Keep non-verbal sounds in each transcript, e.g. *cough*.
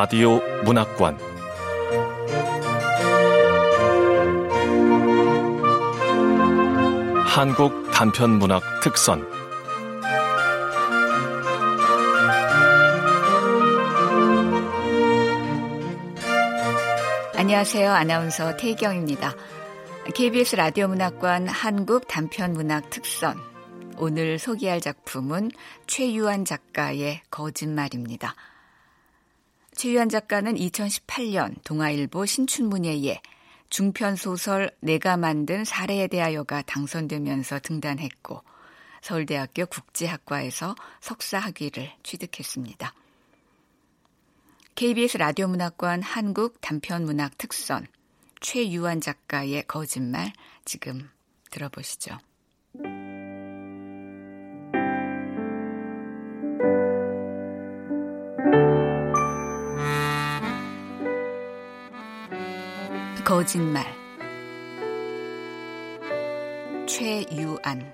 라디오 문학관 한국 단편 문학 특선 안녕하세요. 아나운서 태경입니다. KBS 라디오 문학관 한국 단편 문학 특선 오늘 소개할 작품은 최유한 작가의 거짓말입니다. 최유한 작가는 2018년 동아일보 신춘문예에 중편 소설 내가 만든 사례에 대하여가 당선되면서 등단했고 서울대학교 국제학과에서 석사 학위를 취득했습니다. KBS 라디오 문학관 한국 단편 문학 특선 최유한 작가의 거짓말 지금 들어보시죠. 거짓말 최유안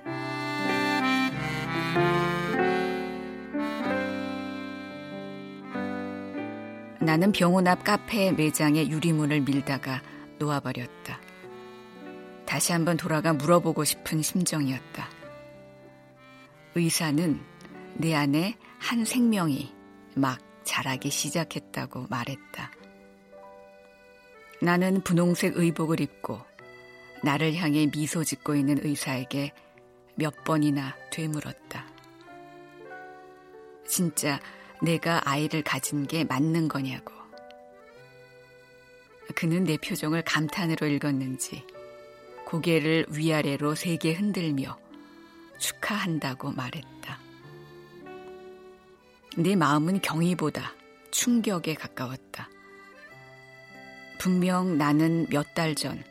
나는 병원 앞 카페 매장의 유리문을 밀다가 놓아버렸다. 다시 한번 돌아가 물어보고 싶은 심정이었다. 의사는 내 안에 한 생명이 막 자라기 시작했다고 말했다. 나는 분홍색 의복을 입고 나를 향해 미소 짓고 있는 의사에게 몇 번이나 되물었다. 진짜 내가 아이를 가진 게 맞는 거냐고. 그는 내 표정을 감탄으로 읽었는지 고개를 위아래로 세게 흔들며 축하한다고 말했다. 내 마음은 경의보다 충격에 가까웠다. 분명 나는 몇 달전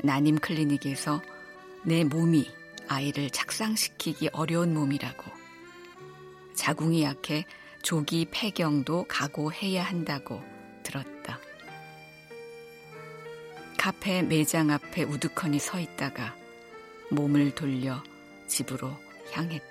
난임 클리닉에서 내 몸이 아이를 착상시키기 어려운 몸이라고 자궁이 약해 조기 폐경도 각오해야 한다고 들었다. 카페 매장 앞에 우두커니 서 있다가 몸을 돌려 집으로 향했다.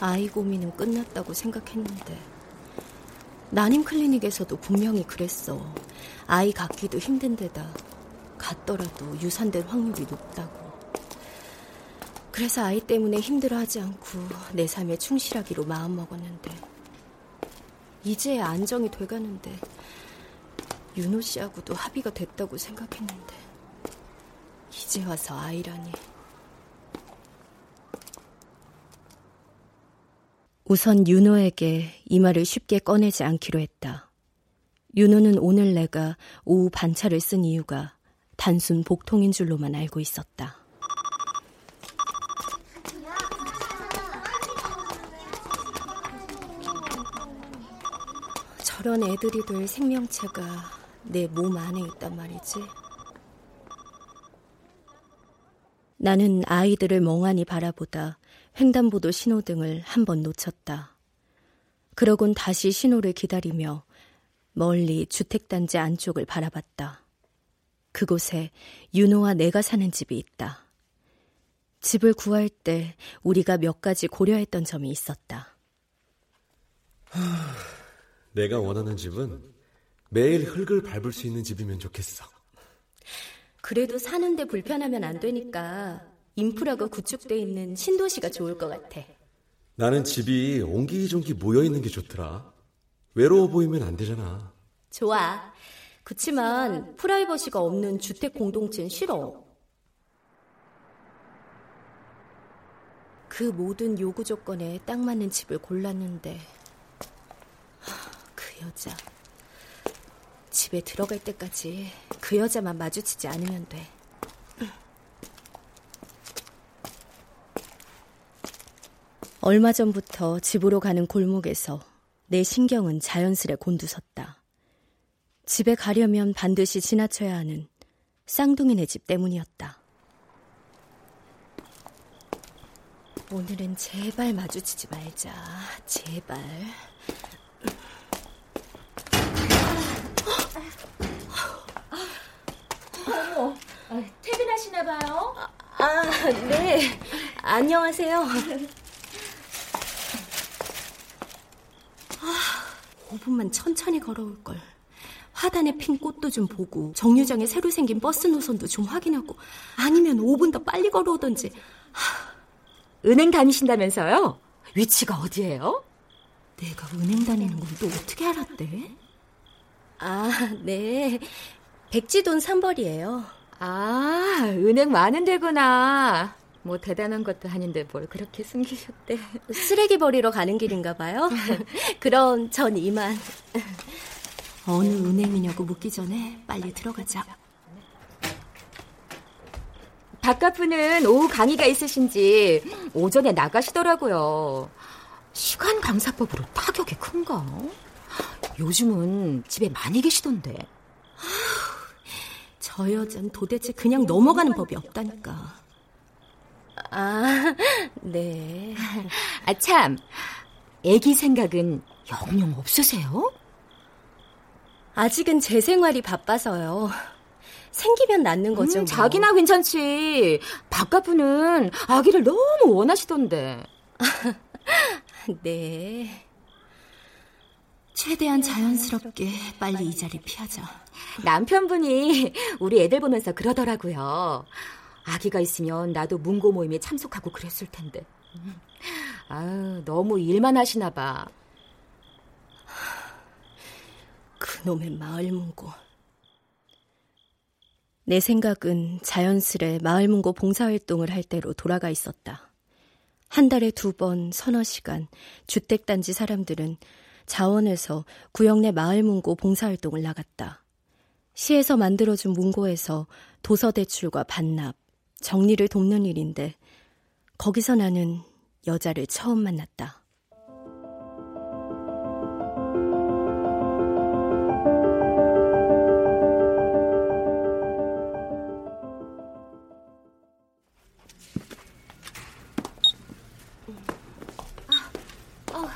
아이 고민은 끝났다고 생각했는데 난임 클리닉에서도 분명히 그랬어. 아이 갖기도 힘든 데다 갖더라도 유산될 확률이 높다고. 그래서 아이 때문에 힘들어하지 않고 내 삶에 충실하기로 마음먹었는데 이제 안정이 돼가는데 윤호 씨하고도 합의가 됐다고 생각했는데 이제 와서 아이라니. 우선 윤호에게 이 말을 쉽게 꺼내지 않기로 했다. 윤호는 오늘 내가 오후 반차를 쓴 이유가 단순 복통인 줄로만 알고 있었다. 저런 애들이 될 생명체가 내 몸 안에 있단 말이지. 나는 아이들을 멍하니 바라보다 횡단보도 신호등을 한 번 놓쳤다. 그러곤 다시 신호를 기다리며 멀리 주택단지 안쪽을 바라봤다. 그곳에 윤호와 내가 사는 집이 있다. 집을 구할 때 우리가 몇 가지 고려했던 점이 있었다. 하, *sighs* 내가 원하는 집은 매일 흙을 밟을 수 있는 집이면 좋겠어. 그래도 사는데 불편하면 안 되니까 인프라가 구축돼 있는 신도시가 좋을 것 같아. 나는 집이 옹기종기 모여 있는 게 좋더라. 외로워 보이면 안 되잖아. 좋아. 그치만 프라이버시가 없는 주택 공동체는 싫어. 그 모든 요구 조건에 딱 맞는 집을 골랐는데 그 여자 집에 들어갈 때까지 그 여자만 마주치지 않으면 돼. 얼마 전부터 집으로 가는 골목에서 내 신경은 자연스레 곤두섰다. 집에 가려면 반드시 지나쳐야 하는 쌍둥이네 집 때문이었다. 오늘은 제발 마주치지 말자. 제발. 어머, 아, 퇴근하시나 봐요? 아, 아, 네. 안녕하세요. 5분만 천천히 걸어올 걸. 화단에 핀 꽃도 좀 보고 정류장에 새로 생긴 버스 노선도 좀 확인하고 아니면 5분 더 빨리 걸어오던지. 은행 다니신다면서요? 위치가 어디예요? 내가 은행 다니는 건 또 어떻게 알았대? 아, 네. 백지돈 3벌이에요. 아, 은행 많은 데구나. 뭐 대단한 것도 아닌데 뭘 그렇게 숨기셨대. 쓰레기 버리러 가는 길인가 봐요. *laughs* 그럼 전 이만. 어느 은행이냐고 묻기 전에 빨리 들어가자. 바깥분은 오후 강의가 있으신지 오전에 나가시더라고요. 시간 강사법으로 타격이 큰가? 요즘은 집에 많이 계시던데. 저 여잔 도대체 그냥 넘어가는 법이 없다니까. 아, *laughs* 네. 아, 참. 애기 생각은 영영 없으세요? 아직은 제 생활이 바빠서요. 생기면 낳는 거죠. 음, 뭐. 자기나 괜찮지. 바깥분은 아기를 너무 원하시던데. *laughs* 네. 최대한 자연스럽게 빨리 이 자리 피하자. 남편분이 우리 애들 보면서 그러더라고요. 아기가 있으면 나도 문고 모임에 참석하고 그랬을 텐데. 아유, 너무 일만 하시나 봐. 그놈의 마을 문고. 내 생각은 자연스레 마을 문고 봉사활동을 할 때로 돌아가 있었다. 한 달에 두 번 서너 시간 주택단지 사람들은 자원에서 구역 내 마을 문고 봉사활동을 나갔다. 시에서 만들어준 문고에서 도서 대출과 반납, 정리를 돕는 일인데 거기서 나는 여자를 처음 만났다.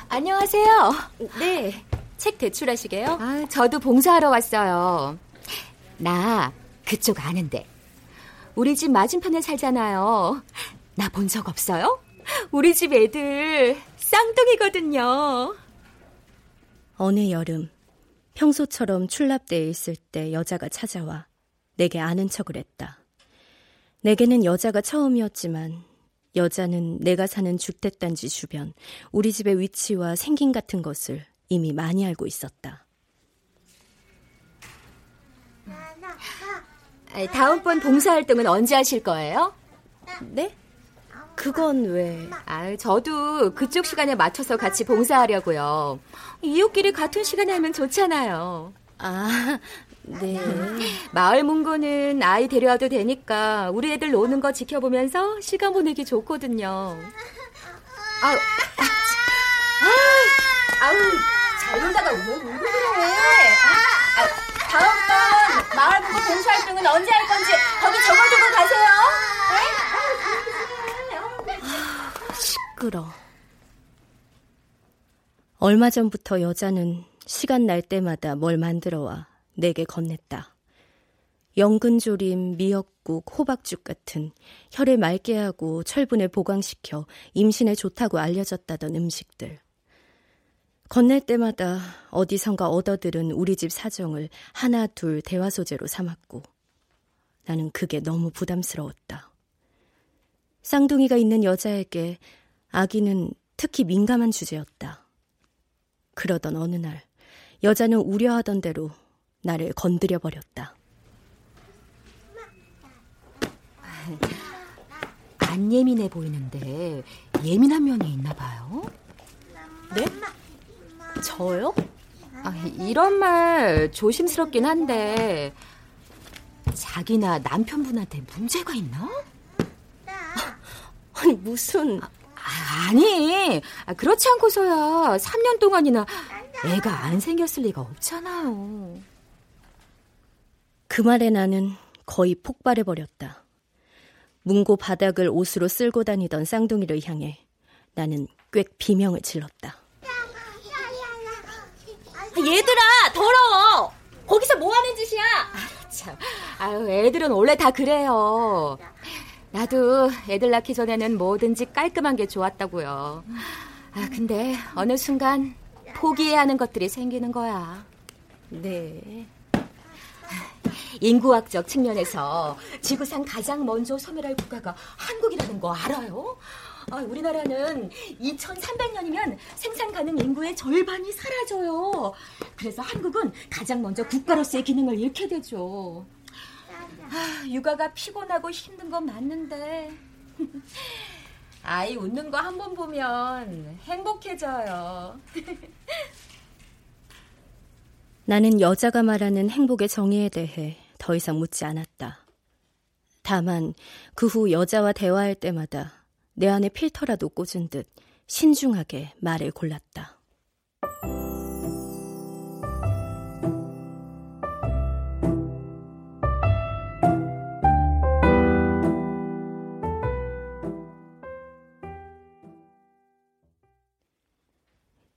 안녕하세요. 네, 책 대출하시게요? 아, 저도 봉사하러 왔어요. 나 그쪽 아는데. 우리 집 맞은편에 살잖아요. 나 본 적 없어요? 우리 집 애들 쌍둥이거든요. 어느 여름 평소처럼 출납대에 있을 때 여자가 찾아와 내게 아는 척을 했다. 내게는 여자가 처음이었지만 여자는 내가 사는 주택단지 주변 우리 집의 위치와 생긴 같은 것을 이미 많이 알고 있었다. 다음번 봉사활동은 언제 하실 거예요? 네? 그건 왜? 아, 저도 그쪽 시간에 맞춰서 같이 봉사하려고요. 이웃끼리 같은 시간에 하면 좋잖아요. 아, 네. 마을 문고는 아이 데려와도 되니까 우리 애들 노는 거 지켜보면서 시간 보내기 좋거든요. 아, 아, 아, 아우, 잘 놀다가 왜 울고 그래? 아, 아, 다음번 마을 문고 봉사활동은 언제 할 건지 거기 적어두고 가세요. 시끄러. 얼마 전부터 여자는 시간 날 때마다 뭘 만들어 와 내게 건넸다. 연근조림, 미역국, 호박죽 같은 혀를 맑게 하고 철분을 보강시켜 임신에 좋다고 알려졌다던 음식들. 건넬 때마다 어디선가 얻어들은 우리 집 사정을 하나 둘 대화 소재로 삼았고 나는 그게 너무 부담스러웠다. 쌍둥이가 있는 여자에게 아기는 특히 민감한 주제였다. 그러던 어느 날 여자는 우려하던 대로 나를 건드려 버렸다. 안 예민해 보이는데 예민한 면이 있나 봐요. 네? 저요? 아, 이런 말 조심스럽긴 한데 자기나 남편분한테 문제가 있나? 아니 무슨 아, 아니 그렇지 않고서야 3년 동안이나 애가 안 생겼을 리가 없잖아요. 그 말에 나는 거의 폭발해 버렸다. 문고 바닥을 옷으로 쓸고 다니던 쌍둥이를 향해 나는 꽥 비명을 질렀다. 얘들아, 더러워! 거기서 뭐 하는 짓이야? 아, 참. 아유, 애들은 원래 다 그래요. 나도 애들 낳기 전에는 뭐든지 깔끔한 게 좋았다고요. 아, 근데 어느 순간 포기해야 하는 것들이 생기는 거야. 네. 인구학적 측면에서 지구상 가장 먼저 소멸할 국가가 한국이라는 거 알아요? 아, 우리나라는 2300년이면 생산 가능 인구의 절반이 사라져요. 그래서 한국은 가장 먼저 국가로서의 기능을 잃게 되죠. 아, 육아가 피곤하고 힘든 건 맞는데 *laughs* 아이 웃는 거 한 번 보면 행복해져요. *laughs* 나는 여자가 말하는 행복의 정의에 대해 더 이상 묻지 않았다. 다만 그 후 여자와 대화할 때마다 내 안에 필터라도 꽂은 듯 신중하게 말을 골랐다.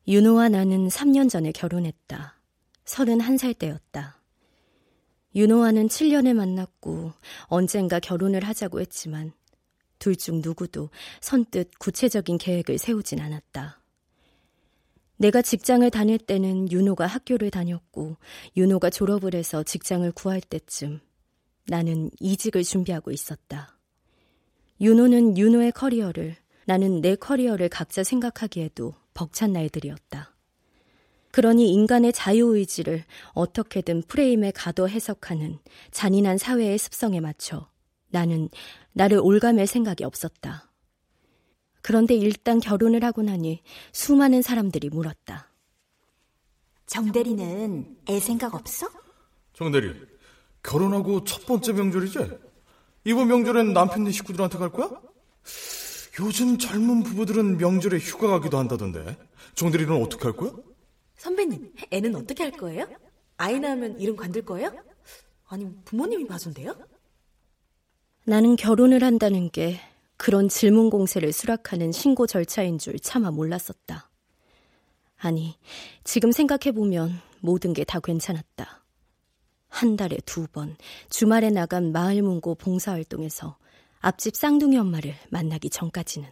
윤호와 나는 3년 전에 결혼했다. 31살 때였다. 윤호와는 7년에 만났고 언젠가 결혼을 하자고 했지만 둘 중 누구도 선뜻 구체적인 계획을 세우진 않았다. 내가 직장을 다닐 때는 윤호가 학교를 다녔고 윤호가 졸업을 해서 직장을 구할 때쯤 나는 이직을 준비하고 있었다. 윤호는 윤호의 커리어를 나는 내 커리어를 각자 생각하기에도 벅찬 날들이었다. 그러니 인간의 자유의지를 어떻게든 프레임에 가둬 해석하는 잔인한 사회의 습성에 맞춰 나는 나를 올가맬 생각이 없었다. 그런데 일단 결혼을 하고 나니 수많은 사람들이 물었다. 정대리는 애 생각 없어? 정대리, 결혼하고 첫 번째 명절이지? 이번 명절엔 남편네 식구들한테 갈 거야? 요즘 젊은 부부들은 명절에 휴가 가기도 한다던데. 정대리는 어떻게 할 거야? 선배님, 애는 어떻게 할 거예요? 아이 낳으면 이름 관둘 거예요? 아니면 부모님이 봐준대요? 나는 결혼을 한다는 게 그런 질문 공세를 수락하는 신고 절차인 줄 차마 몰랐었다. 아니, 지금 생각해보면 모든 게 다 괜찮았다. 한 달에 두 번, 주말에 나간 마을 문고 봉사활동에서 앞집 쌍둥이 엄마를 만나기 전까지는.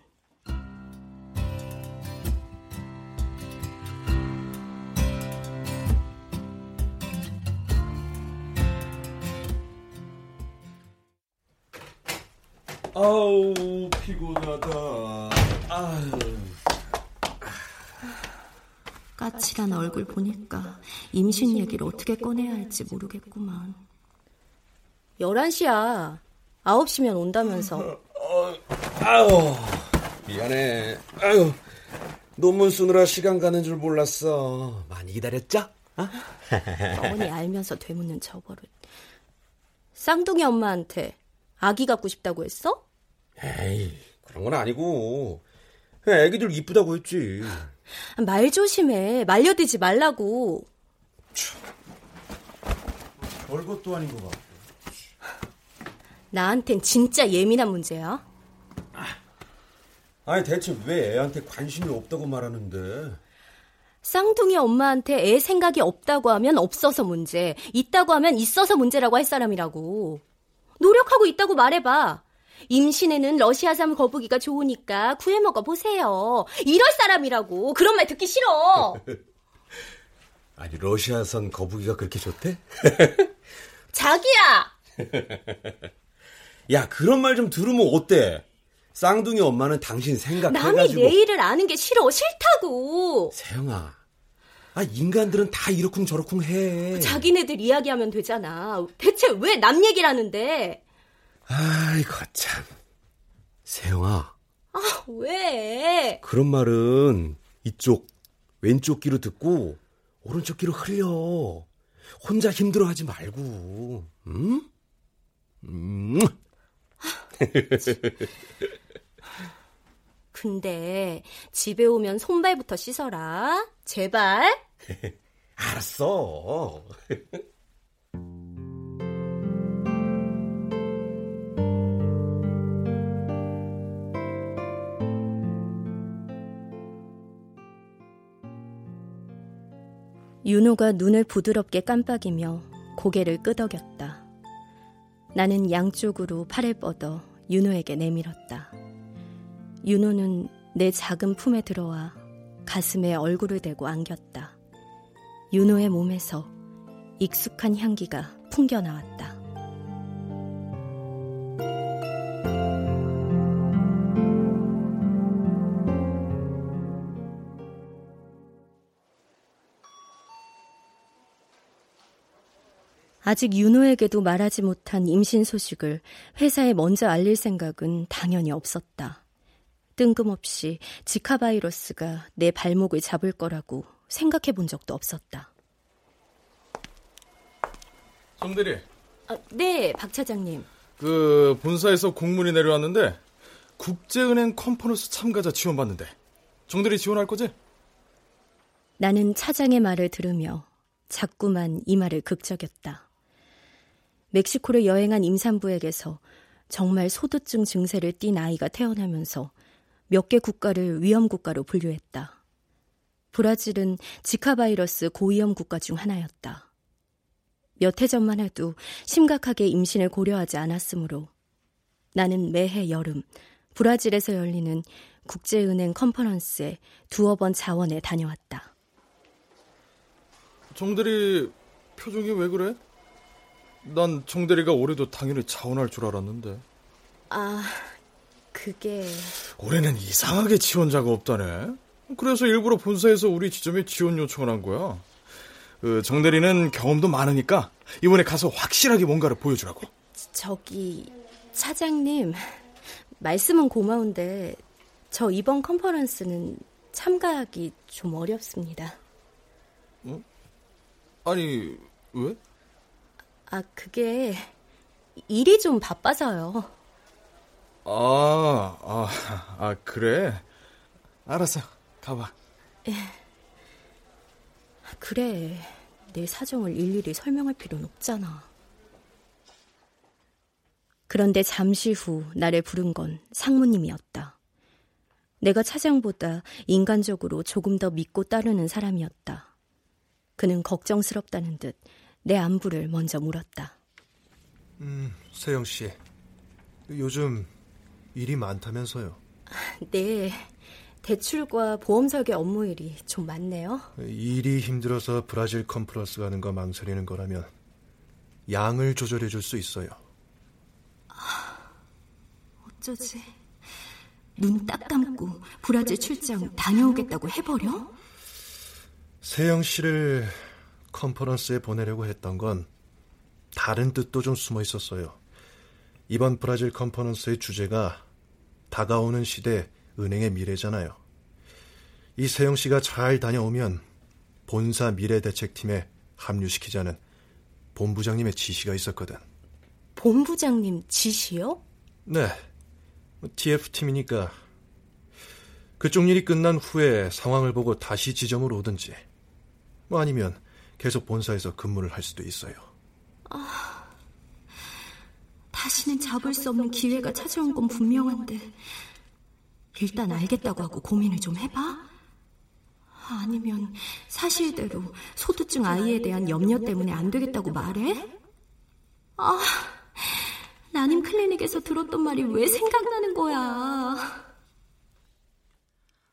아우 피곤하다. 아유. 까칠한 얼굴 보니까 임신 얘기를 어떻게 꺼내야 할지 모르겠구만. 11시야. 9시면 온다면서. 어, 아우 미안해. 아유 논문 쓰느라 시간 가는 줄 몰랐어. 많이 기다렸죠? 어? *laughs* 어머니 알면서 되묻는 저버릇. 쌍둥이 엄마한테 아기 갖고 싶다고 했어? 에이, 그런 건 아니고. 애기들 이쁘다고 했지. *laughs* 말 조심해. 말려들지 말라고. 별것도 아닌 것 같고. 나한텐 진짜 예민한 문제야. 아니, 대체 왜 애한테 관심이 없다고 말하는데? 쌍둥이 엄마한테 애 생각이 없다고 하면 없어서 문제, 있다고 하면 있어서 문제라고 할 사람이라고. 노력하고 있다고 말해봐. 임신에는 러시아산 거북이가 좋으니까 구해 먹어 보세요. 이럴 사람이라고. 그런 말 듣기 싫어. *laughs* 아니 러시아산 거북이가 그렇게 좋대? *laughs* 자기야. *laughs* 야 그런 말 좀 들으면 어때? 쌍둥이 엄마는 당신 생각해가지고 남이 내 일을 아는 게 싫어 싫다고. 세영아, 아 인간들은 다 이러쿵 저러쿵 해. 자기네들 이야기하면 되잖아. 대체 왜 남 얘기를 하는데? 아이고 참. 세영아. 아 왜? 그런 말은 이쪽 왼쪽 귀로 듣고 오른쪽 귀로 흘려. 혼자 힘들어 하지 말고. 응? 음. 근데 집에 오면 손발부터 씻어라. 제발. *laughs* 알았어. *laughs* 윤호가 눈을 부드럽게 깜빡이며 고개를 끄덕였다. 나는 양쪽으로 팔을 뻗어 윤호에게 내밀었다. 윤호는 내 작은 품에 들어와 가슴에 얼굴을 대고 안겼다. 윤호의 몸에서 익숙한 향기가 풍겨 나왔다. 아직 윤호에게도 말하지 못한 임신 소식을 회사에 먼저 알릴 생각은 당연히 없었다. 뜬금없이 지카 바이러스가 내 발목을 잡을 거라고 생각해 본 적도 없었다. 정대리. 아, 네, 박 차장님. 그 본사에서 공문이 내려왔는데 국제은행 컨퍼런스 참가자 지원받는데 정대리 지원할 거지? 나는 차장의 말을 들으며 자꾸만 이 말을 극적였다. 멕시코를 여행한 임산부에게서 정말 소두증 증세를 띈 아이가 태어나면서 몇 개 국가를 위험 국가로 분류했다. 브라질은 지카 바이러스 고위험 국가 중 하나였다. 몇 해 전만 해도 심각하게 임신을 고려하지 않았으므로 나는 매해 여름 브라질에서 열리는 국제은행 컨퍼런스에 두어 번 자원에 다녀왔다. 정대리 표정이 왜 그래? 난 정대리가 올해도 당연히 자원할 줄 알았는데. 아, 그게... 올해는 이상하게 지원자가 없다네. 그래서 일부러 본사에서 우리 지점에 지원 요청을 한 거야. 그 정대리는 경험도 많으니까 이번에 가서 확실하게 뭔가를 보여주라고. 저기 차장님 말씀은 고마운데 저 이번 컨퍼런스는 참가하기 좀 어렵습니다. 어? 아니 왜? 아, 그게 일이 좀 바빠서요. 아, 아, 아, 그래? 알았어. 가봐. 예. 그래. 내 사정을 일일이 설명할 필요는 없잖아. 그런데 잠시 후 나를 부른 건 상무님이었다. 내가 차장보다 인간적으로 조금 더 믿고 따르는 사람이었다. 그는 걱정스럽다는 듯 내 안부를 먼저 물었다. 음, 세영 씨. 요즘 일이 많다면서요? 네. 대출과 보험 설계 업무 일이 좀 많네요. 일이 힘들어서 브라질 컨퍼런스 가는 거 망설이는 거라면 양을 조절해 줄 수 있어요. 아, 어쩌지? 눈 딱 감고 브라질 출장 다녀오겠다고 해버려? 세영 씨를 컨퍼런스에 보내려고 했던 건 다른 뜻도 좀 숨어 있었어요. 이번 브라질 컨퍼런스의 주제가 다가오는 시대 은행의 미래잖아요. 이 세영 씨가 잘 다녀오면 본사 미래대책팀에 합류시키자는 본부장님의 지시가 있었거든. 본부장님 지시요? 네. TF팀이니까 그쪽 일이 끝난 후에 상황을 보고 다시 지점으로 오든지 뭐 아니면 계속 본사에서 근무를 할 수도 있어요. 아, 다시는 잡을 수 없는 기회가 찾아온 건 분명한데 일단 알겠다고 하고 고민을 좀 해봐. 아니면 사실대로 소두증 아이에 대한 염려 때문에 안 되겠다고 말해? 아, 나님 클리닉에서 들었던 말이 왜 생각나는 거야?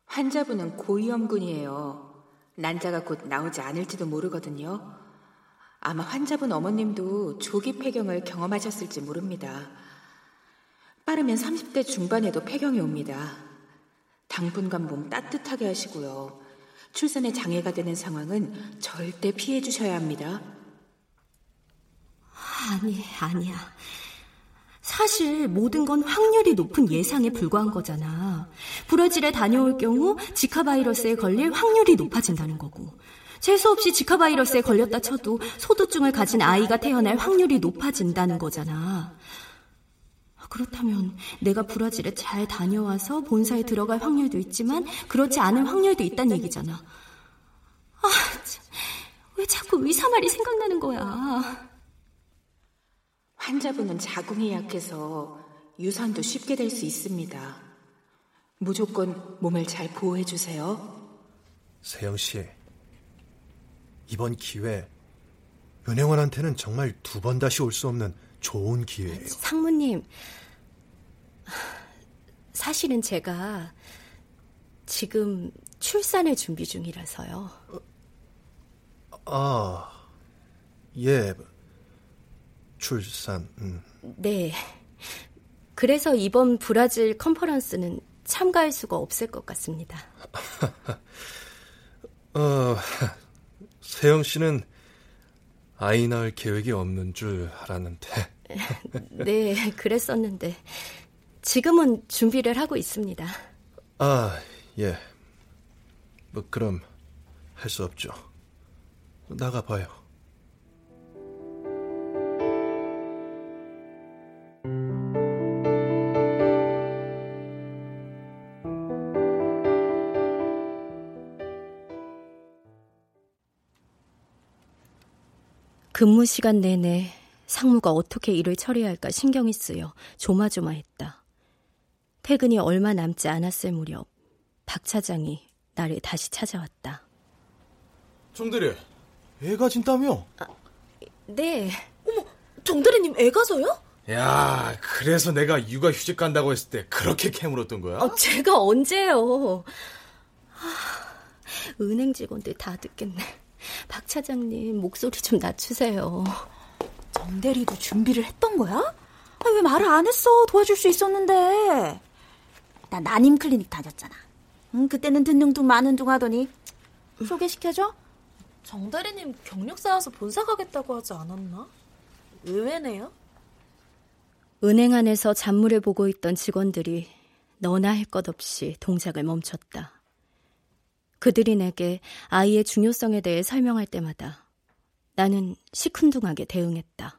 환자분은 고위험군이에요. 난자가 곧 나오지 않을지도 모르거든요. 아마 환자분 어머님도 조기 폐경을 경험하셨을지 모릅니다. 빠르면 30대 중반에도 폐경이 옵니다. 당분간 몸 따뜻하게 하시고요. 출산에 장애가 되는 상황은 절대 피해 주셔야 합니다. 아니, 아니야. 사실 모든 건 확률이 높은 예상에 불과한 거잖아. 브라질에 다녀올 경우 지카 바이러스에 걸릴 확률이 높아진다는 거고. 재수 없이 지카 바이러스에 걸렸다 쳐도 소두증을 가진 아이가 태어날 확률이 높아진다는 거잖아. 그렇다면 내가 브라질에 잘 다녀와서 본사에 들어갈 확률도 있지만 그렇지 않을 확률도 있다는 얘기잖아. 아, 참, 왜 자꾸 의사 말이 생각나는 거야. 환자분은 자궁이 약해서 유산도 쉽게 될 수 있습니다. 무조건 몸을 잘 보호해 주세요. 세영 씨, 이번 기회 은행원한테는 정말 두 번 다시 올 수 없는 좋은 기회예요. 상무님, 사실은 제가 지금 출산을 준비 중이라서요. 아, 예. 출산, 음. 네. 그래서 이번 브라질 컨퍼런스는 참가할 수가 없을 것 같습니다. *laughs* 어, 세영 씨는 아이 낳을 계획이 없는 줄 알았는데. *laughs* 네, 그랬었는데 지금은 준비를 하고 있습니다. 아, 예. 뭐 그럼 할 수 없죠. 나가 봐요. 근무 시간 내내 상무가 어떻게 일을 처리해야 할까 신경이 쓰여 조마조마했다. 퇴근이 얼마 남지 않았을 무렵 박 차장이 나를 다시 찾아왔다. 정대리, 애가 진다며? 아, 네. 어머, 정대리님 애 가서요? 야, 그래서 내가 육아 휴직 간다고 했을 때 그렇게 캐물었던 거야? 아, 제가 언제요? 아, 은행 직원들 다 듣겠네. 박 차장님 목소리 좀 낮추세요. 정 대리도 준비를 했던 거야? 아, 왜 말을 안 했어? 도와줄 수 있었는데. 나 난임 클리닉 다녔잖아. 응, 그때는 듣는 둥 마는 둥 하더니 소개시켜줘? 정 대리님 경력 쌓아서 본사 가겠다고 하지 않았나? 의외네요. 은행 안에서 잔물을 보고 있던 직원들이 너나 할 것 없이 동작을 멈췄다. 그들이 내게 아이의 중요성에 대해 설명할 때마다 나는 시큰둥하게 대응했다.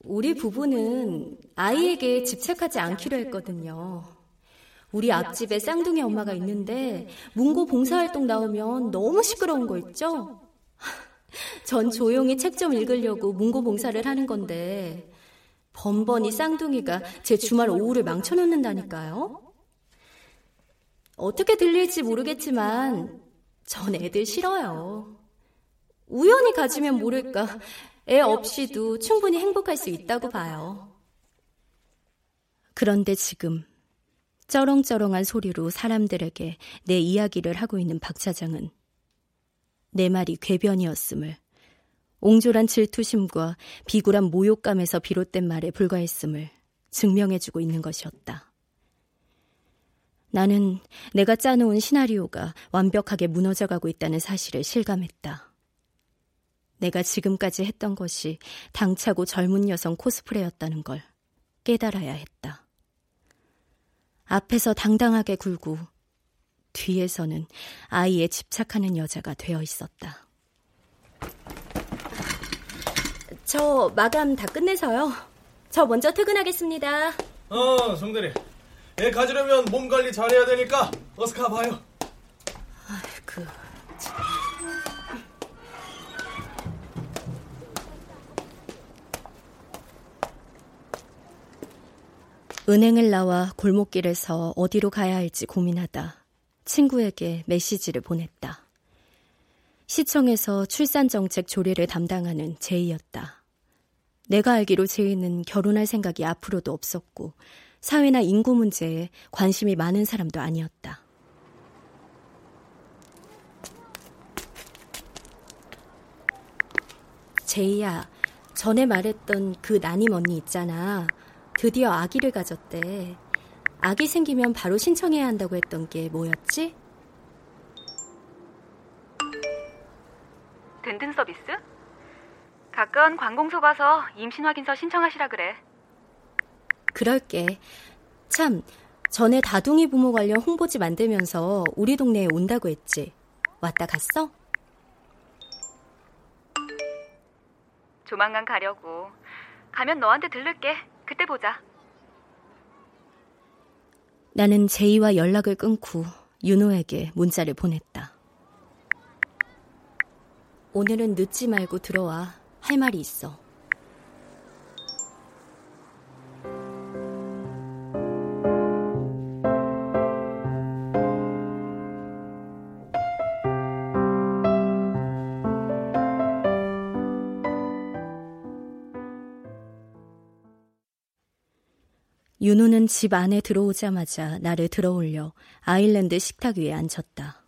우리 부부는 아이에게 집착하지 않기로 했거든요. 우리 앞집에 쌍둥이 엄마가 있는데 문고 봉사활동 나오면 너무 시끄러운 거 있죠? 전 조용히 책 좀 읽으려고 문고 봉사를 하는 건데 번번이 쌍둥이가 제 주말 오후를 망쳐놓는다니까요. 어떻게 들릴지 모르겠지만 전 애들 싫어요. 우연히 가지면 모를까 애 없이도 충분히 행복할 수 있다고 봐요. 그런데 지금 쩌렁쩌렁한 소리로 사람들에게 내 이야기를 하고 있는 박 차장은 내 말이 궤변이었음을 옹졸한 질투심과 비굴한 모욕감에서 비롯된 말에 불과했음을 증명해주고 있는 것이었다. 나는 내가 짜놓은 시나리오가 완벽하게 무너져가고 있다는 사실을 실감했다. 내가 지금까지 했던 것이 당차고 젊은 여성 코스프레였다는 걸 깨달아야 했다. 앞에서 당당하게 굴고 뒤에서는 아이에 집착하는 여자가 되어 있었다. 저 마감 다 끝내서요. 저 먼저 퇴근하겠습니다. 어, 성대리. 애 가지려면 몸 관리 잘해야 되니까 어서 가봐요. 아이고. 은행을 나와 골목길에서 어디로 가야 할지 고민하다 친구에게 메시지를 보냈다. 시청에서 출산정책 조례를 담당하는 제이였다. 내가 알기로 제이는 결혼할 생각이 앞으로도 없었고 사회나 인구 문제에 관심이 많은 사람도 아니었다. 제이야, 전에 말했던 그 난임 언니 있잖아. 드디어 아기를 가졌대. 아기 생기면 바로 신청해야 한다고 했던 게 뭐였지? 든든 서비스? 가까운 관공서 가서 임신 확인서 신청하시라 그래. 그럴게. 참, 전에 다둥이 부모 관련 홍보지 만들면서 우리 동네에 온다고 했지. 왔다 갔어? 조만간 가려고. 가면 너한테 들를게. 그때 보자. 나는 제이와 연락을 끊고 윤호에게 문자를 보냈다. 오늘은 늦지 말고 들어와. 할 말이 있어. 윤우는 집 안에 들어오자마자 나를 들어올려 아일랜드 식탁 위에 앉혔다.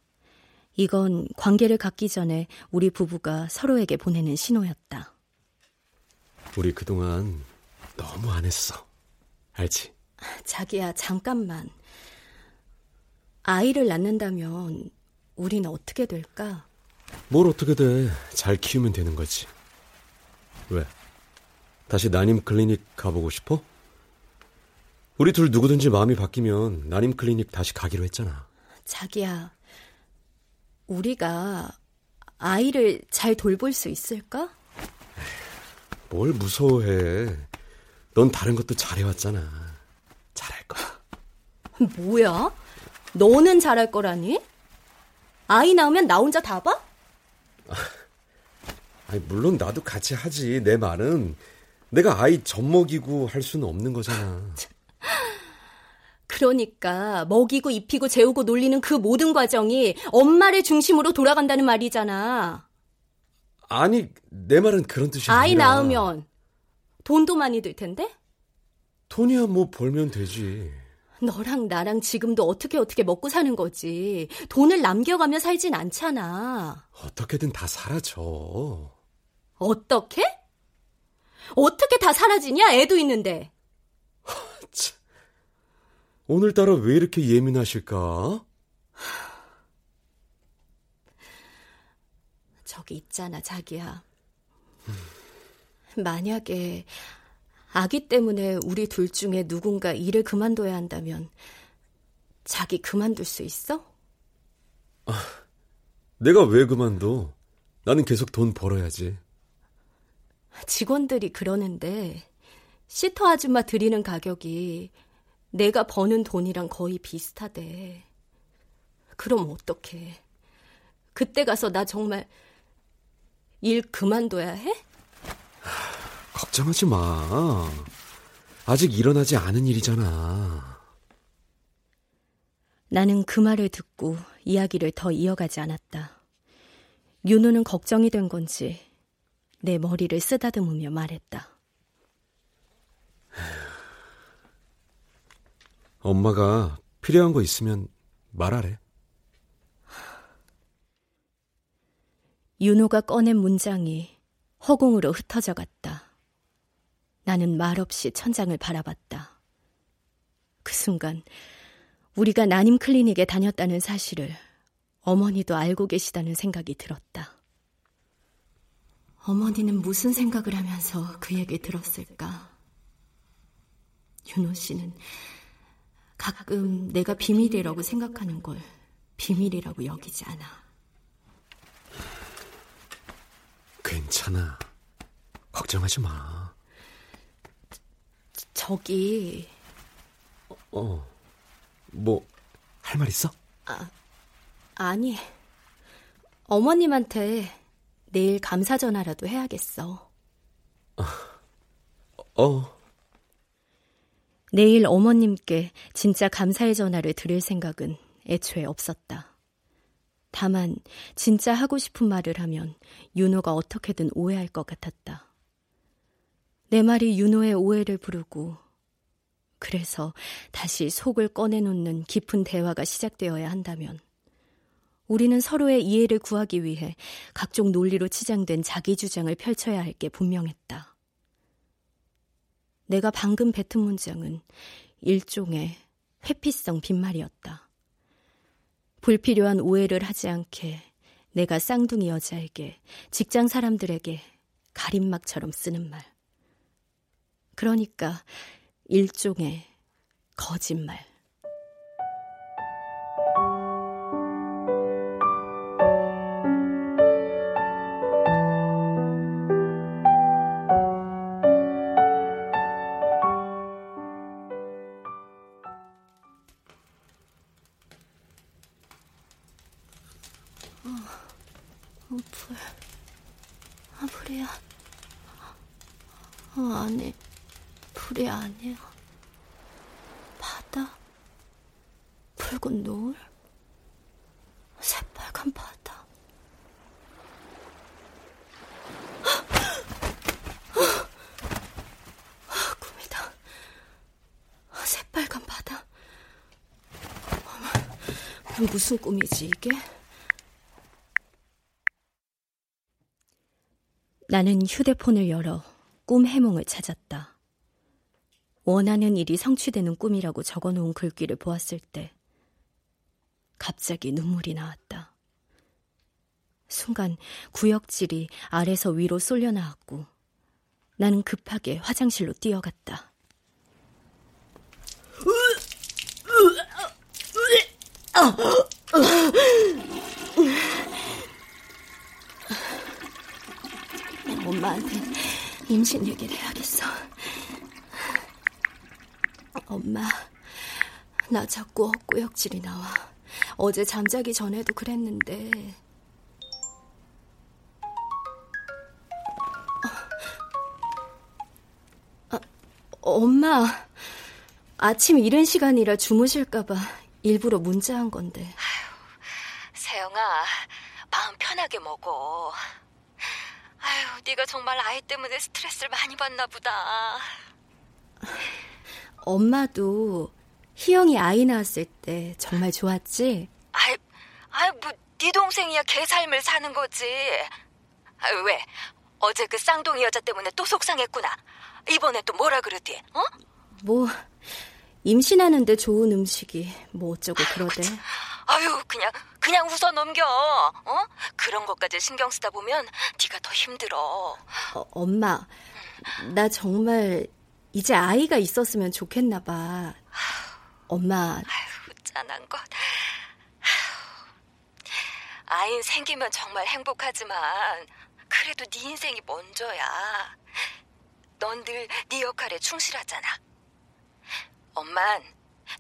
이건 관계를 갖기 전에 우리 부부가 서로에게 보내는 신호였다. 우리 그동안 너무 안 했어. 알지? 자기야, 잠깐만. 아이를 낳는다면 우린 어떻게 될까? 뭘 어떻게 돼. 잘 키우면 되는 거지. 왜? 다시 나님 클리닉 가보고 싶어? 우리 둘 누구든지 마음이 바뀌면 나님 클리닉 다시 가기로 했잖아. 자기야, 우리가 아이를 잘 돌볼 수 있을까? 뭘 무서워해. 넌 다른 것도 잘해왔잖아. 잘할 거야. 뭐야? 너는 잘할 거라니? 아이 낳으면 나 혼자 다 봐? 아니, 물론 나도 같이 하지. 내 말은 내가 아이 젖먹이고 할 수는 없는 거잖아. 그러니까 먹이고 입히고 재우고 놀리는 그 모든 과정이 엄마를 중심으로 돌아간다는 말이잖아. 아니, 내 말은 그런 뜻이 아이 아니라. 낳으면 돈도 많이 들 텐데? 돈이야 뭐 벌면 되지. 너랑 나랑 지금도 어떻게 어떻게 먹고 사는 거지. 돈을 남겨가며 살진 않잖아. 어떻게든 다 사라져. 어떻게? 어떻게 다 사라지냐? 애도 있는데. 오늘따라 왜 이렇게 예민하실까? 저기 있잖아, 자기야. 만약에 아기 때문에 우리 둘 중에 누군가 일을 그만둬야 한다면 자기 그만둘 수 있어? 아, 내가 왜 그만둬? 나는 계속 돈 벌어야지. 직원들이 그러는데 시터 아줌마 드리는 가격이 내가 버는 돈이랑 거의 비슷하대. 그럼 어떡해. 그때 가서 나 정말 일 그만둬야 해? 걱정하지 마. 아직 일어나지 않은 일이잖아. 나는 그 말을 듣고 이야기를 더 이어가지 않았다. 윤우는 걱정이 된 건지 내 머리를 쓰다듬으며 말했다. 엄마가 필요한 거 있으면 말하래. 윤호가 꺼낸 문장이 허공으로 흩어져 갔다. 나는 말없이 천장을 바라봤다. 그 순간 우리가 난임 클리닉에 다녔다는 사실을 어머니도 알고 계시다는 생각이 들었다. 어머니는 무슨 생각을 하면서 그 얘기 들었을까? 윤호 씨는 가끔 내가 비밀이라고 생각하는 걸 비밀이라고 여기지 않아. 괜찮아. 걱정하지 마. 저기 어. 뭐 할 말 있어? 아, 아니. 어머님한테 내일 감사 전화라도 해야겠어. 어. 내일 어머님께 진짜 감사의 전화를 드릴 생각은 애초에 없었다. 다만 진짜 하고 싶은 말을 하면 윤호가 어떻게든 오해할 것 같았다. 내 말이 윤호의 오해를 부르고 그래서 다시 속을 꺼내놓는 깊은 대화가 시작되어야 한다면 우리는 서로의 이해를 구하기 위해 각종 논리로 치장된 자기 주장을 펼쳐야 할 게 분명했다. 내가 방금 뱉은 문장은 일종의 회피성 빈말이었다. 불필요한 오해를 하지 않게 내가 쌍둥이 여자에게 직장 사람들에게 가림막처럼 쓰는 말. 그러니까 일종의 거짓말. 무슨 꿈이지, 이게? 나는 휴대폰을 열어 꿈 해몽을 찾았다. 원하는 일이 성취되는 꿈이라고 적어 놓은 글귀를 보았을 때 갑자기 눈물이 나왔다. 순간 구역질이 아래서 위로 쏠려 나왔고 나는 급하게 화장실로 뛰어갔다. 엄마한테 임신 얘기를 해야겠어. 엄마, 나 자꾸 헛구역질이 나와. 어제 잠자기 전에도 그랬는데. 어, 아, 엄마, 아침 이른 시간이라 주무실까봐 일부러 문자한 건데. 아휴, 세영아, 마음 편하게 먹어. 아휴, 네가 정말 아이 때문에 스트레스를 많이 받나 보다. 엄마도 희영이 아이 낳았을 때 정말 좋았지? 아이, 아이 뭐 네 동생이야 개 삶을 사는 거지. 아유, 왜? 어제 그 쌍둥이 여자 때문에 또 속상했구나. 이번에 또 뭐라 그러디? 어? 뭐 임신하는데 좋은 음식이 뭐 어쩌고 그러대. 아유, 그냥 그냥 웃어 넘겨. 어? 그런 것까지 신경 쓰다 보면 네가 더 힘들어. 어, 엄마, 나 정말 이제 아이가 있었으면 좋겠나 봐. 엄마. 아유, 짠한 것. 아이 생기면 정말 행복하지만 그래도 네 인생이 먼저야. 넌 늘 네 역할에 충실하잖아. 엄만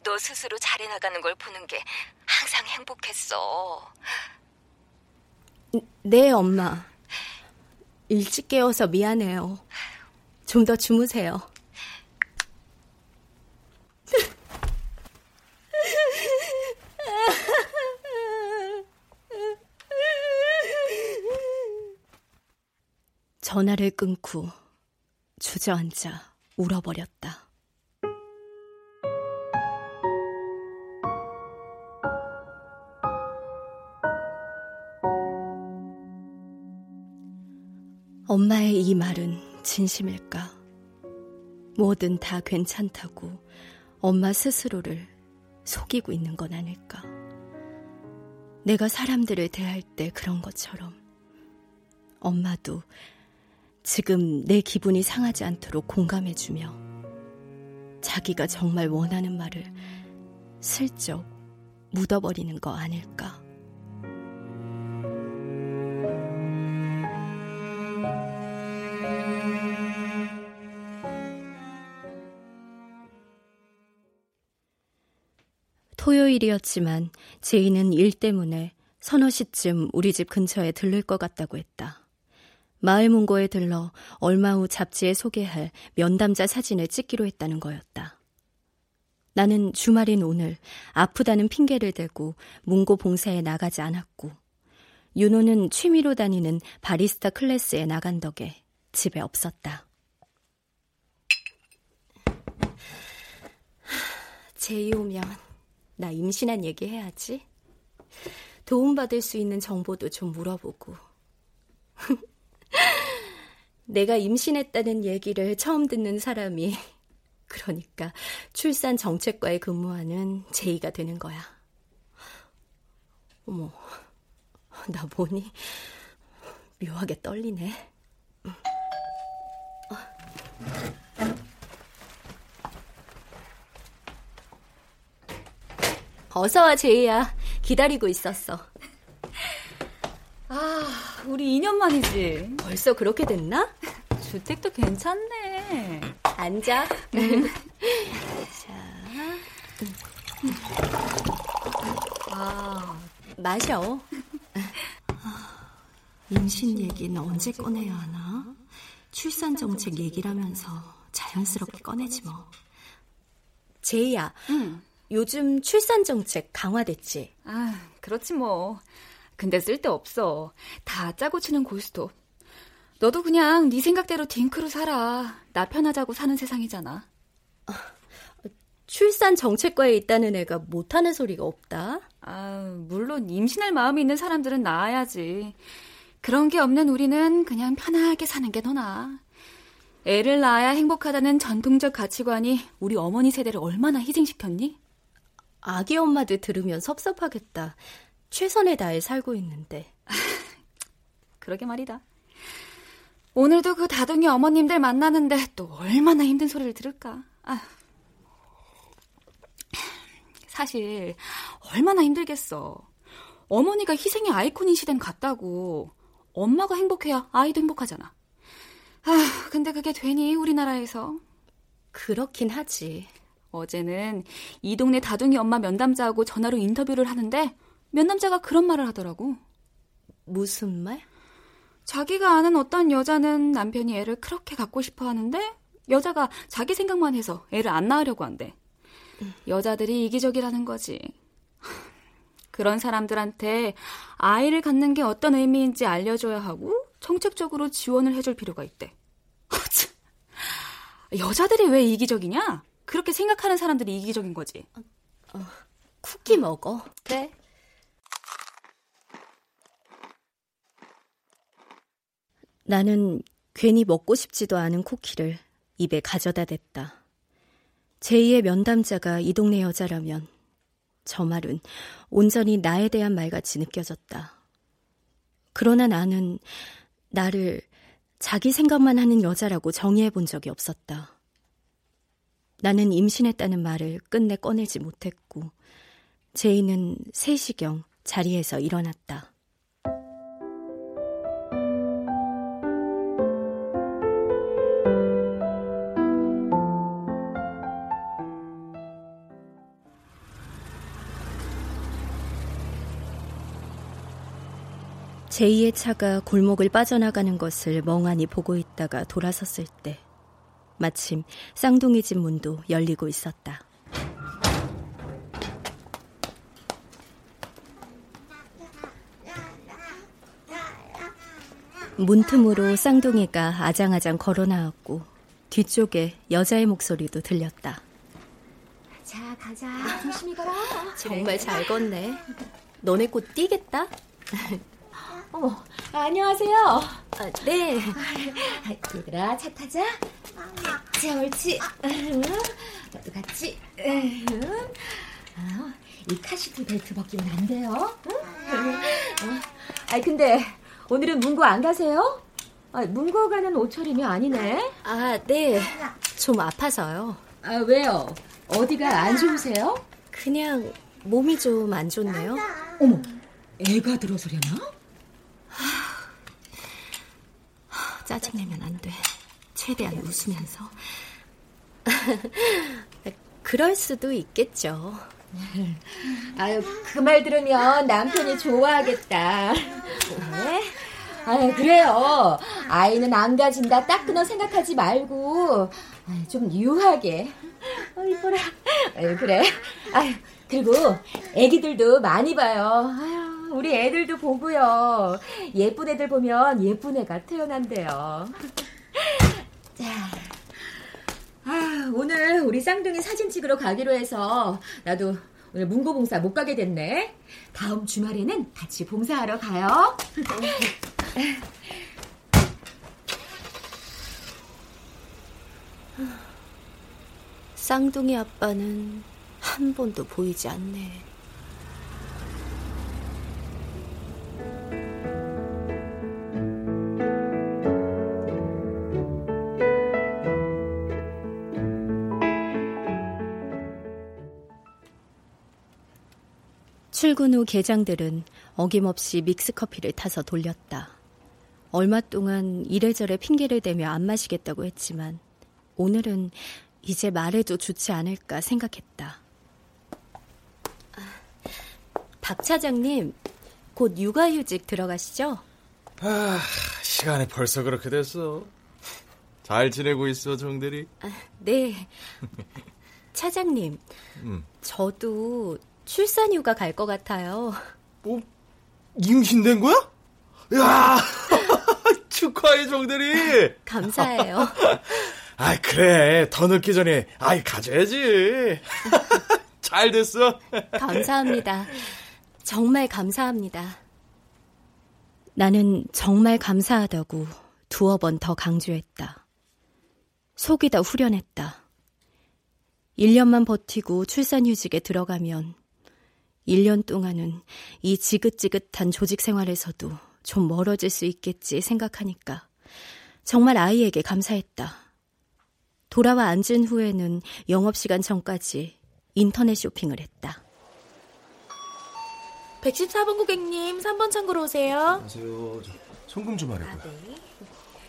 너 스스로 잘해 나가는 걸 보는 게 항상 행복했어. 네, 엄마. 일찍 깨워서 미안해요. 좀 더 주무세요. 전화를 끊고 주저앉아 울어버렸다. 이 말은 진심일까? 뭐든 다 괜찮다고 엄마 스스로를 속이고 있는 건 아닐까? 내가 사람들을 대할 때 그런 것처럼 엄마도 지금 내 기분이 상하지 않도록 공감해주며 자기가 정말 원하는 말을 슬쩍 묻어버리는 거 아닐까? 토요일이었지만 제이는 일 때문에 서너 시쯤 우리 집 근처에 들를 것 같다고 했다. 마을 문고에 들러 얼마 후 잡지에 소개할 면담자 사진을 찍기로 했다는 거였다. 나는 주말인 오늘 아프다는 핑계를 대고 문고 봉사에 나가지 않았고 윤호는 취미로 다니는 바리스타 클래스에 나간 덕에 집에 없었다. 제이 오면 나 임신한 얘기 해야지. 도움받을 수 있는 정보도 좀 물어보고. *laughs* 내가 임신했다는 얘기를 처음 듣는 사람이 *laughs* 그러니까 출산 정책과에 근무하는 제이가 되는 거야. 어머, 나 보니 묘하게 떨리네. 어 서 와, 제이야. 기다리고 있었어. 아, 우리 2년 만이지. 벌써 그렇게 됐나? 주택도 괜찮네. 앉아. 자. 아, 마셔. 임신 얘기는 언제 꺼내야 하나? 출산 정책 얘기라면서 자연스럽게 꺼내지 뭐. 제이야. 응. 요즘 출산 정책 강화됐지? 아, 그렇지 뭐. 근데 쓸데없어. 다 짜고 치는 고스톱. 너도 그냥 네 생각대로 딩크로 살아. 나 편하자고 사는 세상이잖아. 출산 정책과에 있다는 애가 못하는 소리가 없다. 아, 물론 임신할 마음이 있는 사람들은 낳아야지. 그런 게 없는 우리는 그냥 편하게 사는 게 더 나아. 애를 낳아야 행복하다는 전통적 가치관이 우리 어머니 세대를 얼마나 희생시켰니? 아기 엄마들 들으면 섭섭하겠다. 최선을 다해 살고 있는데. *laughs* 그러게 말이다. 오늘도 그 다둥이 어머님들 만나는데 또 얼마나 힘든 소리를 들을까. 아 사실 얼마나 힘들겠어. 어머니가 희생의 아이콘인 시대는 같다고. 엄마가 행복해야 아이도 행복하잖아. 아, 근데 그게 되니 우리나라에서. 그렇긴 하지. 어제는 이 동네 다둥이 엄마 면담자하고 전화로 인터뷰를 하는데 면담자가 그런 말을 하더라고. 무슨 말? 자기가 아는 어떤 여자는 남편이 애를 그렇게 갖고 싶어 하는데 여자가 자기 생각만 해서 애를 안 낳으려고 한대. 여자들이 이기적이라는 거지. *laughs* 그런 사람들한테 아이를 갖는 게 어떤 의미인지 알려줘야 하고 정책적으로 지원을 해줄 필요가 있대. *laughs* 여자들이 왜 이기적이냐? 그렇게 생각하는 사람들이 이기적인 거지. 어, 어, 쿠키 먹어. 그래. 나는 괜히 먹고 싶지도 않은 쿠키를 입에 가져다 댔다. 제2의 면담자가 이 동네 여자라면 저 말은 온전히 나에 대한 말같이 느껴졌다. 그러나 나는 나를 자기 생각만 하는 여자라고 정의해 본 적이 없었다. 나는 임신했다는 말을 끝내 꺼내지 못했고, 제이는 3시경 자리에서 일어났다. 제이의 차가 골목을 빠져나가는 것을 멍하니 보고 있다가 돌아섰을 때 마침 쌍둥이 집 문도 열리고 있었다. 문틈으로 쌍둥이가 아장아장 걸어 나왔고 뒤쪽에 여자의 목소리도 들렸다. 자, 가자. 조심히 가라. 정말 잘 걷네. 너네 곧 뛰겠다? *laughs* 어머, 안녕하세요. 아, 네. 얘들아, 차 타자. 자, 옳지. 너도 같이. 아, 이 카시트 벨트 벗기면 안 돼요. 아, 근데 오늘은 문고 안 가세요? 아, 문고 가는 오철이면 아니네. 아, 네. 좀 아파서요. 아, 왜요? 어디가 안 좋으세요? 그냥 몸이 좀 안 좋네요. 어머, 애가 들어서려나? 짜증내면 안 돼. 최대한 웃으면서. *laughs* 그럴 수도 있겠죠. 아유, 그 말 들으면 남편이 좋아하겠다. 네? 아유, 그래요. 아이는 안 가진다. 딱 끊어 생각하지 말고, 좀 유하게. 어, 이뻐라. 아유, 그래. 아유, 그리고 애기들도 많이 봐요. 아유, 우리 애들도 보고요. 예쁜 애들 보면 예쁜 애가 태어난대요. 자, 아, 오늘 우리 쌍둥이 사진 찍으러 가기로 해서 나도 오늘 문고 봉사 못 가게 됐네. 다음 주말에는 같이 봉사하러 가요. 쌍둥이 아빠는 한 번도 보이지 않네. 출근 후 계장들은 어김없이 믹스커피를 타서 돌렸다. 얼마 동안 이래저래 핑계를 대며 안 마시겠다고 했지만 오늘은 이제 말해도 좋지 않을까 생각했다. 박 차장님, 곧 육아휴직 들어가시죠? 아, 시간이 벌써 그렇게 됐어. 잘 지내고 있어, 정대리? 아, 네. 차장님, 음. 저도 출산 휴가 갈 것 같아요. 뭐, 임신된 거야? 야 *laughs* 축하해, 정대리! 감사해요. *laughs* 아이, 그래. 더 늙기 전에, 아이, 가져야지. *laughs* 잘 됐어. 감사합니다. 정말 감사합니다. 나는 정말 감사하다고 두어 번 더 강조했다. 속이 다 후련했다. 1년만 버티고 출산휴직에 들어가면 1년 동안은 이 지긋지긋한 조직 생활에서도 좀 멀어질 수 있겠지 생각하니까 정말 아이에게 감사했다. 돌아와 앉은 후에는 영업시간 전까지 인터넷 쇼핑을 했다. 114번 고객님, 3번 창고로 오세요. 안녕하세요. 송금 좀 하려고요. 아, 네.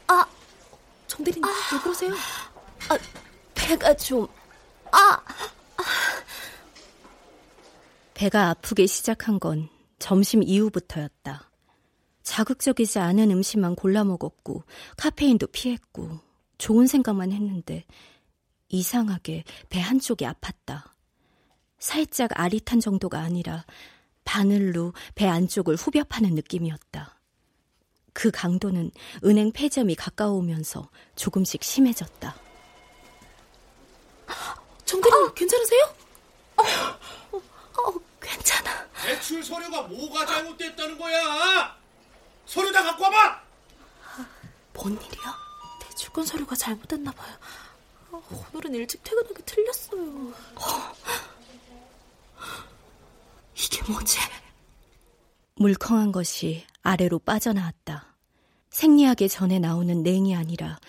아 정대리님, 아, 왜 그러세요? 아, 배가 좀, 아! 배가 아프기 시작한 건 점심 이후부터였다. 자극적이지 않은 음식만 골라 먹었고, 카페인도 피했고, 좋은 생각만 했는데, 이상하게 배 한쪽이 아팠다. 살짝 아릿한 정도가 아니라 바늘로 배 안쪽을 후벼 파는 느낌이었다. 그 강도는 은행 폐점이 가까워오면서 조금씩 심해졌다. 정대리님, 어. 괜찮으세요? 어, 어, 괜찮아. 대출 서류가 뭐가 잘못됐다는 거야? 서류 다 갖고 와봐! 뭔 일이야? 대출권 서류가 잘못됐나 봐요. 오늘은 일찍 퇴근하기 틀렸어요. 이게 뭐지? 물컹한 것이 아래로 빠져나왔다. 생리하기 전에 나오는 냉이 아니라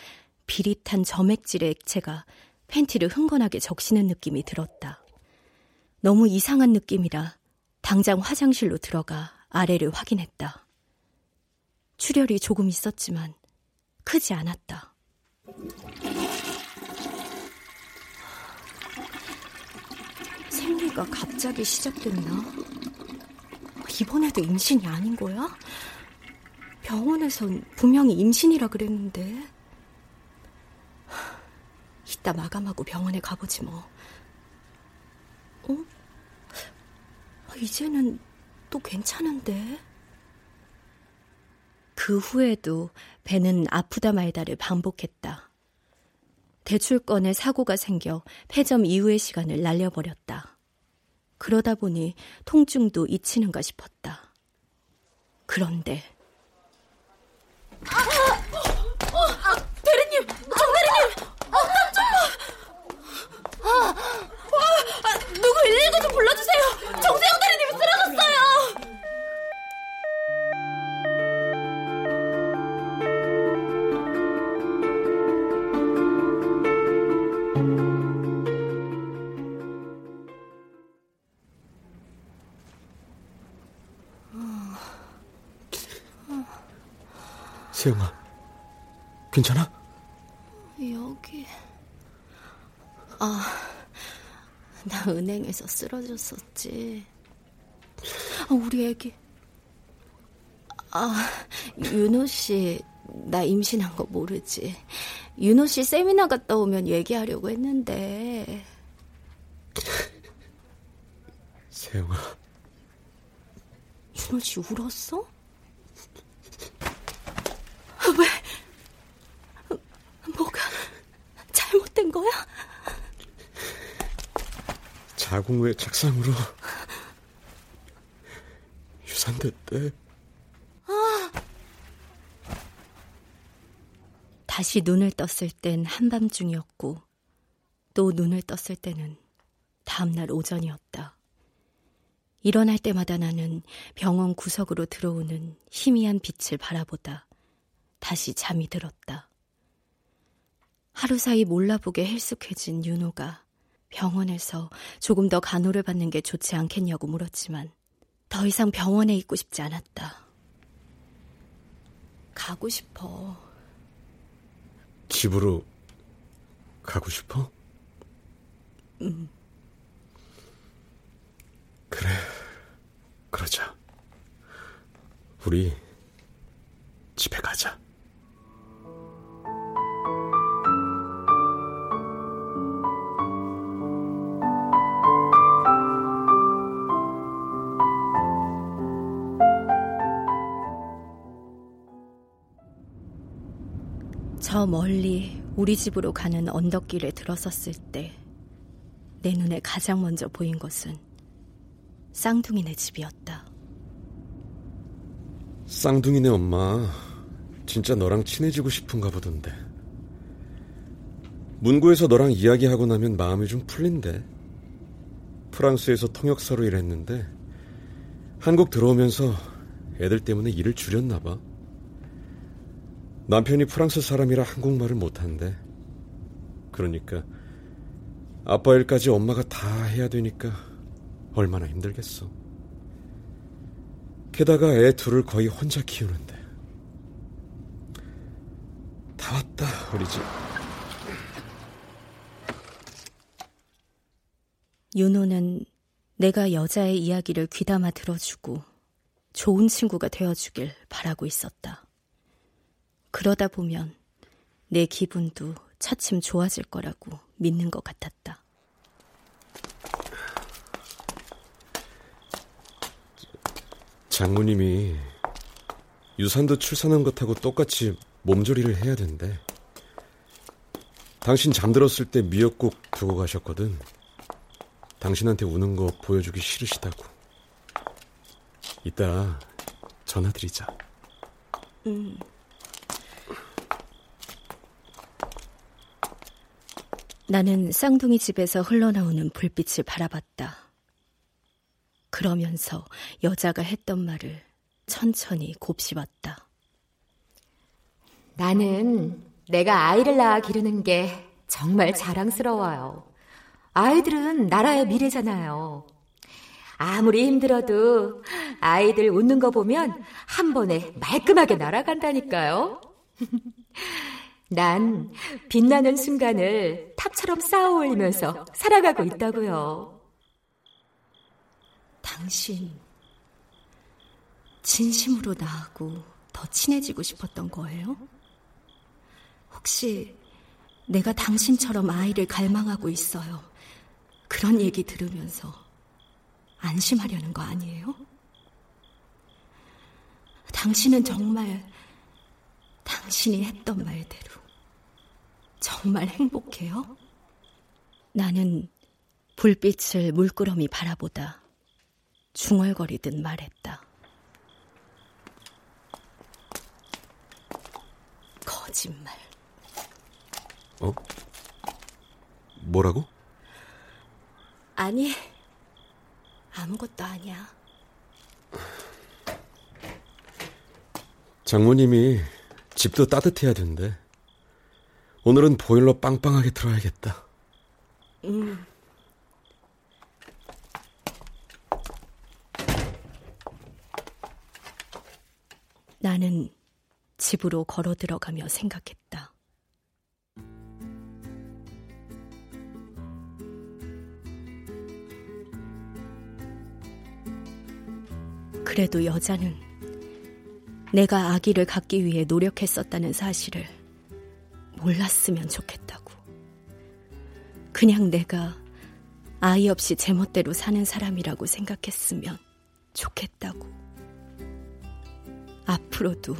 비릿한 점액질의 액체가 팬티를 흥건하게 적시는 느낌이 들었다. 너무 이상한 느낌이라 당장 화장실로 들어가 아래를 확인했다. 출혈이 조금 있었지만 크지 않았다. 생리가 갑자기 시작됐나? 이번에도 임신이 아닌 거야? 병원에선 분명히 임신이라 그랬는데. 이따 마감하고 병원에 가보지 뭐. 어? 이제는 또 괜찮은데? 그 후에도 배는 아프다 말다를 반복했다. 대출권에 사고가 생겨 폐점 이후의 시간을 날려버렸다. 그러다 보니 통증도 잊히는가 싶었다. 그런데 아, 어, 아, 대리님, 정대리님, 어, 깜짝아! 아, 아, 누구 119좀 불러주세요. 세영아, 괜찮아? 여기. 아, 나 은행에서 쓰러졌었지. 아, 우리 애기. 아, 윤호 씨, 나 임신한 거 모르지. 윤호 씨 세미나 갔다 오면 얘기하려고 했는데. 세영아. 윤호 씨 울었어? 왜? 뭐가 잘못된 거야? 자궁외 착상으로 유산됐대. 아. 다시 눈을 떴을 땐 한밤중이었고 또 눈을 떴을 때는 다음날 오전이었다. 일어날 때마다 나는 병원 구석으로 들어오는 희미한 빛을 바라보다 다시 잠이 들었다. 하루 사이 몰라보게 헬쑥해진 윤호가 병원에서 조금 더 간호를 받는 게 좋지 않겠냐고 물었지만 더 이상 병원에 있고 싶지 않았다. 가고 싶어. 집으로 가고 싶어? 응. 그래, 그러자. 우리 집에 가자. 저 멀리 우리 집으로 가는 언덕길에 들어섰을 때 내 눈에 가장 먼저 보인 것은 쌍둥이네 집이었다. 쌍둥이네 엄마 진짜 너랑 친해지고 싶은가 보던데. 문구에서 너랑 이야기하고 나면 마음이 좀 풀린대. 프랑스에서 통역사로 일했는데 한국 들어오면서 애들 때문에 일을 줄였나 봐. 남편이 프랑스 사람이라 한국말을 못한대. 그러니까 아빠 일까지 엄마가 다 해야 되니까 얼마나 힘들겠어. 게다가 애 둘을 거의 혼자 키우는데. 다 왔다, 우리 집. 윤호는 내가 여자의 이야기를 귀담아 들어주고 좋은 친구가 되어주길 바라고 있었다. 그러다 보면 내 기분도 차츰 좋아질 거라고 믿는 것 같았다. 장모님이 유산도 출산한 것하고 똑같이 몸조리를 해야 된대. 당신 잠들었을 때 미역국 두고 가셨거든. 당신한테 우는 거 보여주기 싫으시다고. 이따 전화드리자. 음. 나는 쌍둥이 집에서 흘러나오는 불빛을 바라봤다. 그러면서 여자가 했던 말을 천천히 곱씹었다. 나는 내가 아이를 낳아 기르는 게 정말 자랑스러워요. 아이들은 나라의 미래잖아요. 아무리 힘들어도 아이들 웃는 거 보면 한 번에 말끔하게 날아간다니까요. *laughs* 난 빛나는 순간을 탑처럼 쌓아 올리면서 살아가고 있다고요. 당신, 진심으로 나하고 더 친해지고 싶었던 거예요? 혹시 내가 당신처럼 아이를 갈망하고 있어요. 그런 얘기 들으면서 안심하려는 거 아니에요? 당신은 정말 당신이 했던 말대로 정말 행복해요? 나는 불빛을 물끄러미 바라보다 중얼거리듯 말했다. 거짓말. 어? 뭐라고? 아니, 아무것도 아니야. 장모님이 집도 따뜻해야 된대. 오늘은 보일러 빵빵하게 틀어야겠다. 음. 나는 집으로 걸어 들어가며 생각했다. 그래도 여자는 내가 아기를 갖기 위해 노력했었다는 사실을 몰랐으면 좋겠다고. 그냥 내가 아이 없이 제멋대로 사는 사람이라고 생각했으면 좋겠다고. 앞으로도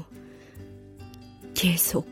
계속